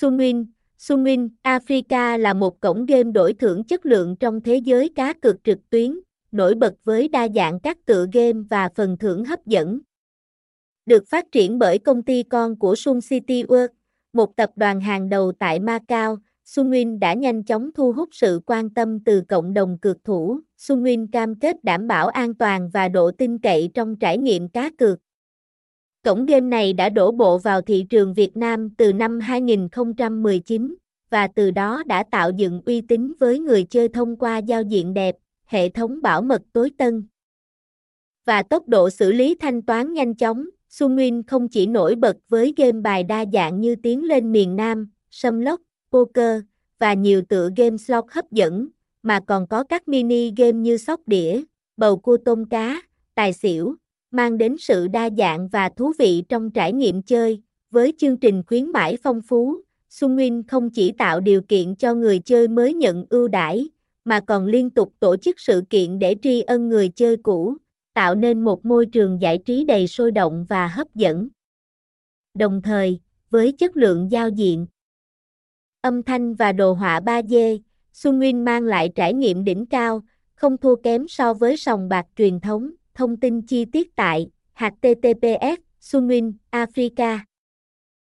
Sunwin Sunwin Africa là một cổng game đổi thưởng chất lượng trong thế giới cá cược trực tuyến, nổi bật với đa dạng các tựa game và phần thưởng hấp dẫn. Được phát triển bởi công ty con của Sun City World, một tập đoàn hàng đầu tại Macau, Sunwin đã nhanh chóng thu hút sự quan tâm từ cộng đồng cược thủ. Sunwin cam kết đảm bảo an toàn và độ tin cậy trong trải nghiệm cá cược. Cổng game này đã đổ bộ vào thị trường Việt Nam từ năm 2019 và từ đó đã tạo dựng uy tín với người chơi thông qua giao diện đẹp, hệ thống bảo mật tối tân và tốc độ xử lý thanh toán nhanh chóng. Sunwin không chỉ nổi bật với game bài đa dạng như Tiến lên miền Nam, sâm lốc, Poker và nhiều tựa game slot hấp dẫn, mà còn có các mini game như sóc đĩa, bầu cua tôm cá, tài xỉu, mang đến sự đa dạng và thú vị trong trải nghiệm chơi. Với chương trình khuyến mãi phong phú, Sunwin không chỉ tạo điều kiện cho người chơi mới nhận ưu đãi, mà còn liên tục tổ chức sự kiện để tri ân người chơi cũ, tạo nên một môi trường giải trí đầy sôi động và hấp dẫn. Đồng thời, với chất lượng giao diện, âm thanh và đồ họa 3D, Sunwin mang lại trải nghiệm đỉnh cao, không thua kém so với sòng bạc truyền thống. Thông tin chi tiết tại https Sunwin Africa